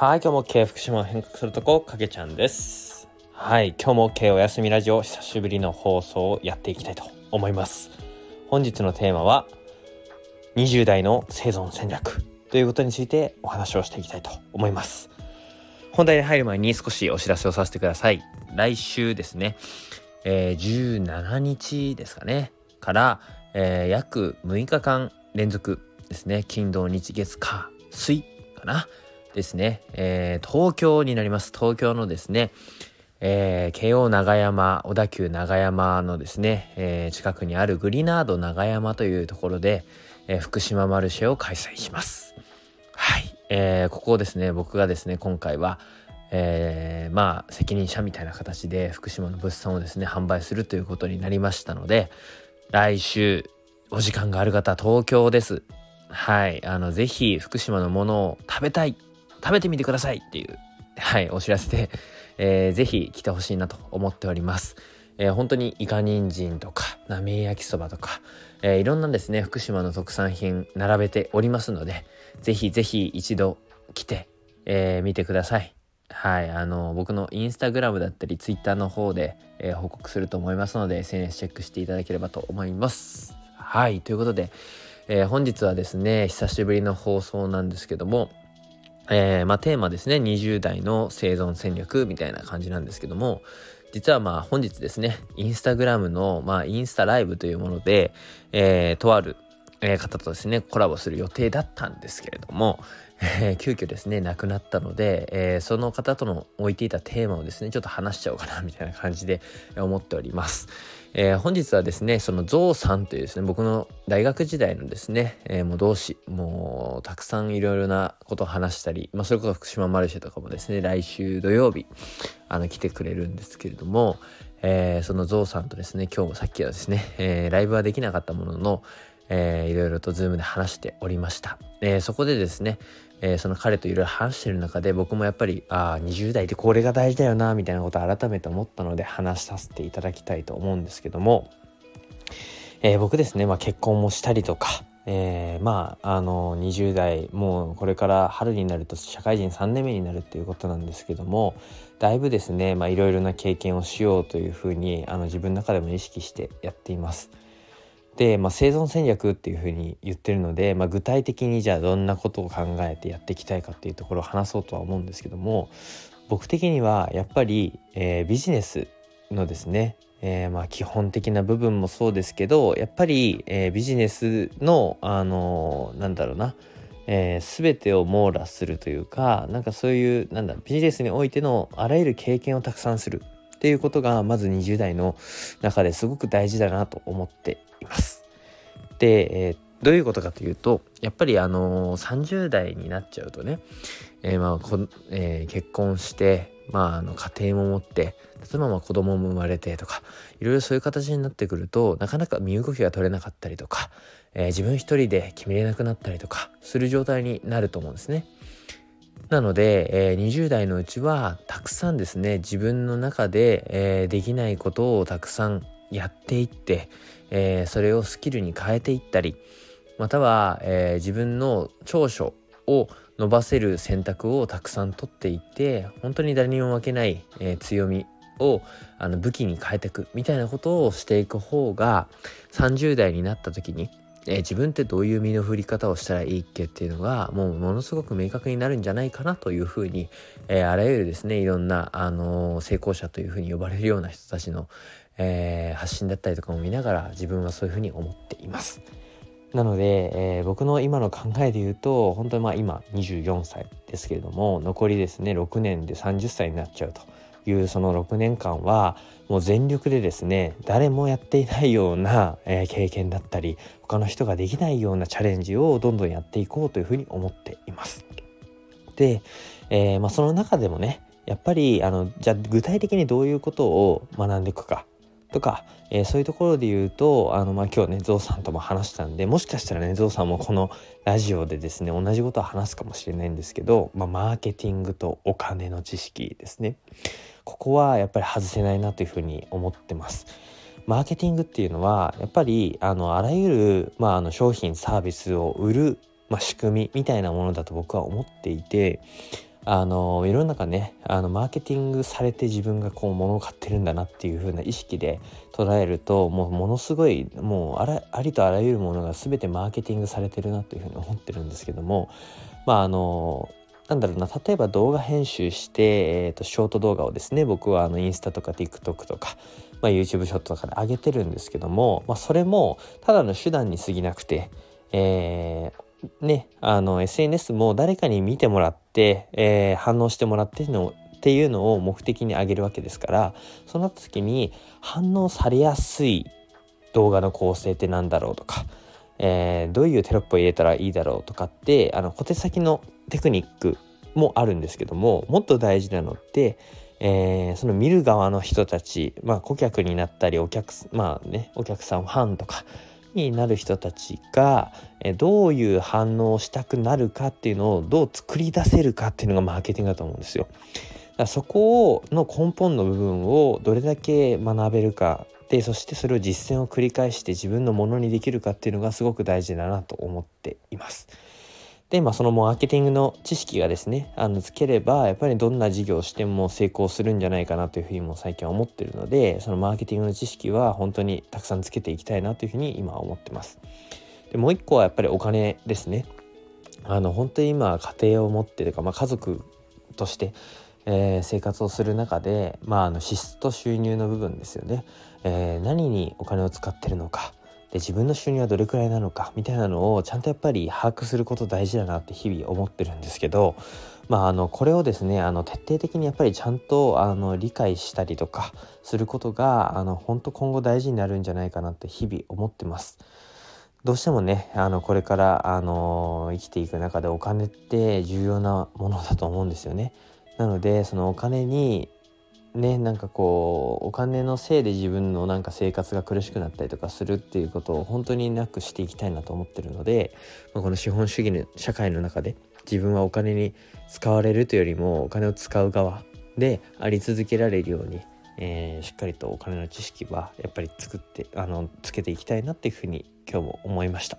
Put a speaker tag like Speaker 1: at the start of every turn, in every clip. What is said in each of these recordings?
Speaker 1: はい、今日も経営福島を変革するとこ、かけちゃんです。はい、今日も経お休みラジオ、久しぶりの放送をやっていきたいと思います。本日のテーマは、20代の生存戦略ということについてお話をしていきたいと思います。本題に入る前に少しお知らせをさせてください。来週ですね、えー、17日ですかね、から、えー、約6日間連続ですね、金土日月火水かな。ですね、えー、東京になります。東京のですね、えー、慶応長山、小田急長山のですね、えー、近くにあるグリナード長山というところで、えー、福島マルシェを開催します。はい。えー、ここをですね、僕がですね、今回は、えー、まあ、責任者みたいな形で福島の物産をですね、販売するということになりましたので、来週、お時間がある方、東京です。はい。あの、ぜひ、福島のものを食べたい食べてみてくださいっていう、はい、お知らせで、えー、ぜひ来てほしいなと思っております。えー、本当にイカ人参とか、なめ焼きそばとか、えー、いろんなですね、福島の特産品並べておりますので、ぜひぜひ一度来て、えー、見てください。はい、あの、僕のインスタグラムだったり、ツイッターの方で、えー、報告すると思いますので、SNS チェックしていただければと思います。はい、ということで、えー、本日はですね、久しぶりの放送なんですけども、えー、まあ、テーマですね、20代の生存戦略みたいな感じなんですけども、実はまあ本日ですね、インスタグラムの、まあ、インスタライブというもので、えー、とある、え方とですね、コラボする予定だったんですけれども、えー、急遽ですね、亡くなったので、えー、その方との置いていたテーマをですね、ちょっと話しちゃおうかな、みたいな感じで思っております。えー、本日はですね、そのゾウさんというですね、僕の大学時代のですね、えー、もう同志、もうたくさんいろいろなことを話したり、まあそれこそ福島マルシェとかもですね、来週土曜日、あの来てくれるんですけれども、えー、そのゾウさんとですね、今日もさっきはですね、えー、ライブはできなかったものの、えー、いろいろとズームで話しておりました。えー、そこでですね、えー、その彼といろいろ話してる中で僕もやっぱりああ20代ってこれが大事だよなみたいなことを改めて思ったので話させていただきたいと思うんですけども、えー、僕ですね、まあ、結婚もしたりとか、えー、まああの20代もうこれから春になると社会人3年目になるっていうことなんですけどもだいぶですねいろいろな経験をしようというふうにあの自分の中でも意識してやっています。で、まあ、生存戦略っていうふうに言ってるので、まあ、具体的にじゃあどんなことを考えてやっていきたいかっていうところを話そうとは思うんですけども僕的にはやっぱり、えー、ビジネスのですね、えー、まあ基本的な部分もそうですけどやっぱり、えー、ビジネスのあのなんだろうなえー、全てを網羅するというかなんかそういうなんだビジネスにおいてのあらゆる経験をたくさんする。っていうことがまず20代の中ですごく大事だなと思っています。で、えー、どういうことかというとやっぱりあのー、30代になっちゃうとね、えー、まあこえー、結婚してまあ、あの家庭も持って例えば子供も生まれてとかいろいろそういう形になってくるとなかなか身動きが取れなかったりとか、え、自分一人で決めれなくなったりとかする状態になると思うんですね。なので、えー、20代のうちはたくさんですね自分の中で、えー、できないことをたくさんやっていって、えー、それをスキルに変えていったりまたは、えー、自分の長所を伸ばせる選択をたくさん取っていって本当に誰にも負けない、えー、強みをあの武器に変えていくみたいなことをしていく方が30代になった時にえー、自分ってどういう身の振り方をしたらいいっけっていうのがもうものすごく明確になるんじゃないかなというふうに、えー、あらゆるですねいろんな、あのー、成功者というふうに呼ばれるような人たちの、え発信だったりとかも見ながら自分はそういうふうに思っています。なので、え僕の今の考えで言うと本当にまあ今24歳ですけれども残りですね6年で30歳になっちゃうと。いうその6年間はもう全力でですね誰もやっていないような、えー、経験だったり他の人ができないようなチャレンジをどんどんやっていこうというふうに思っています。で、えー、まあ、その中でもねやっぱりあのじゃあ具体的にどういうことを学んでいくかとか、えー、そういうところで言うとあの、まあ、今日ねゾウさんとも話したんでもしかしたらねゾウさんもこのラジオでですね同じことを話すかもしれないんですけど、まあ、マーケティングとお金の知識ですねここはやっぱり外せないなというふうに思ってます。マーケティングっていうのはやっぱりあのあらゆる、まあ、あの商品サービスを売る、まあ、仕組みみたいなものだと僕は思っていてあの世の中ねあのマーケティングされて自分がこう物を買ってるんだなっていう風な意識で捉えるともうものすごいもうあらありとあらゆるものが全てマーケティングされてるなという風に思ってるんですけどもまああのなんだろうな例えば動画編集して、えーと、ショート動画をですね僕はあのインスタとか TikTok とか、まあ、YouTube ショットとかで上げてるんですけども、まあ、それもただの手段に過ぎなくて、えーね、あの SNS も誰かに見てもらって、えー、反応してもらってのっていうのを目的にあげるわけですからそうなった時に反応されやすい動画の構成って何だろうとか、えー、どういうテロップを入れたらいいだろうとかってあの小手先のテクニックもあるんですけどももっと大事なのって、えー、その見る側の人たち、まあ、顧客になったりお客,、まあね、お客さんファンとかになる人たちがえどういう反応をしたくなるかっていうのをどう作り出せるかっていうのがマーケティングだと思うんですよ。だそこの根本の部分をどれだけ学べるかでそしてそれを実践を繰り返して自分のものにできるかっていうのがすごく大事だなと思っています。で、まあ、そのマーケティングの知識がですね、あの、つければ、やっぱりどんな事業をしても成功するんじゃないかなというふうにも最近は思ってるので、そのマーケティングの知識は本当にたくさんつけていきたいなというふうに今は思ってます。で、もう一個はやっぱりお金ですね。あの、本当に今、家庭を持ってとか、まあ、家族として、えー、生活をする中で、まあ、あの支出と収入の部分ですよね、えー、何にお金を使ってるのかで自分の収入はどれくらいなのかみたいなのをちゃんとやっぱり把握すること大事だなって日々思ってるんですけどまああのこれをですねあの徹底的にやっぱりちゃんとあの理解したりとかすることがあの本当今後大事になるんじゃないかなって日々思ってます。どうしてもねあのこれからあの生きていく中でお金って重要なものだと思うんですよね。なのでそのお金にねなんかこうお金のせいで自分のなんか生活が苦しくなったりとかするっていうことを本当になくしていきたいなと思ってるので、まあ、この資本主義の社会の中で自分はお金に使われるというよりもお金を使う側であり続けられるように、えー、しっかりとお金の知識はやっぱり作ってあのつけていきたいなっていうふうに今日も思いました。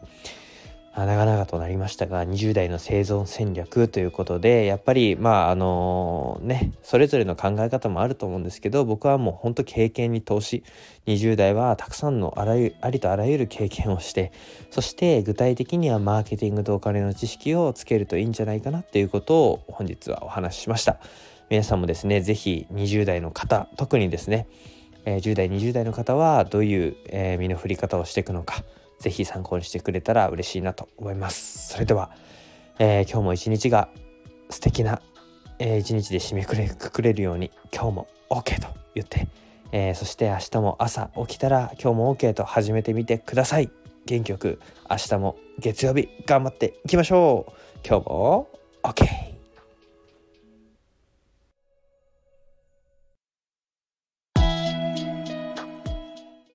Speaker 1: 長々となりましたが20代の生存戦略ということでやっぱりまああのねそれぞれの考え方もあると思うんですけど僕はもうほんと経験に投資20代はたくさんのあらゆありとあらゆる経験をしてそして具体的にはマーケティングとお金の知識をつけるといいんじゃないかなっていうことを本日はお話ししました。皆さんもですね是非20代の方特にですね、えー、10代20代の方はどういう、身の振り方をしていくのかぜひ参考にしてくれたら嬉しいなと思います。それでは、えー、今日も一日が素敵な、えー、一日で締めくくくれるように今日も OK と言って、えー、そして明日も朝起きたら今日も OK と始めてみてください。元気よく明日も月曜日頑張っていきましょう。今日も OK。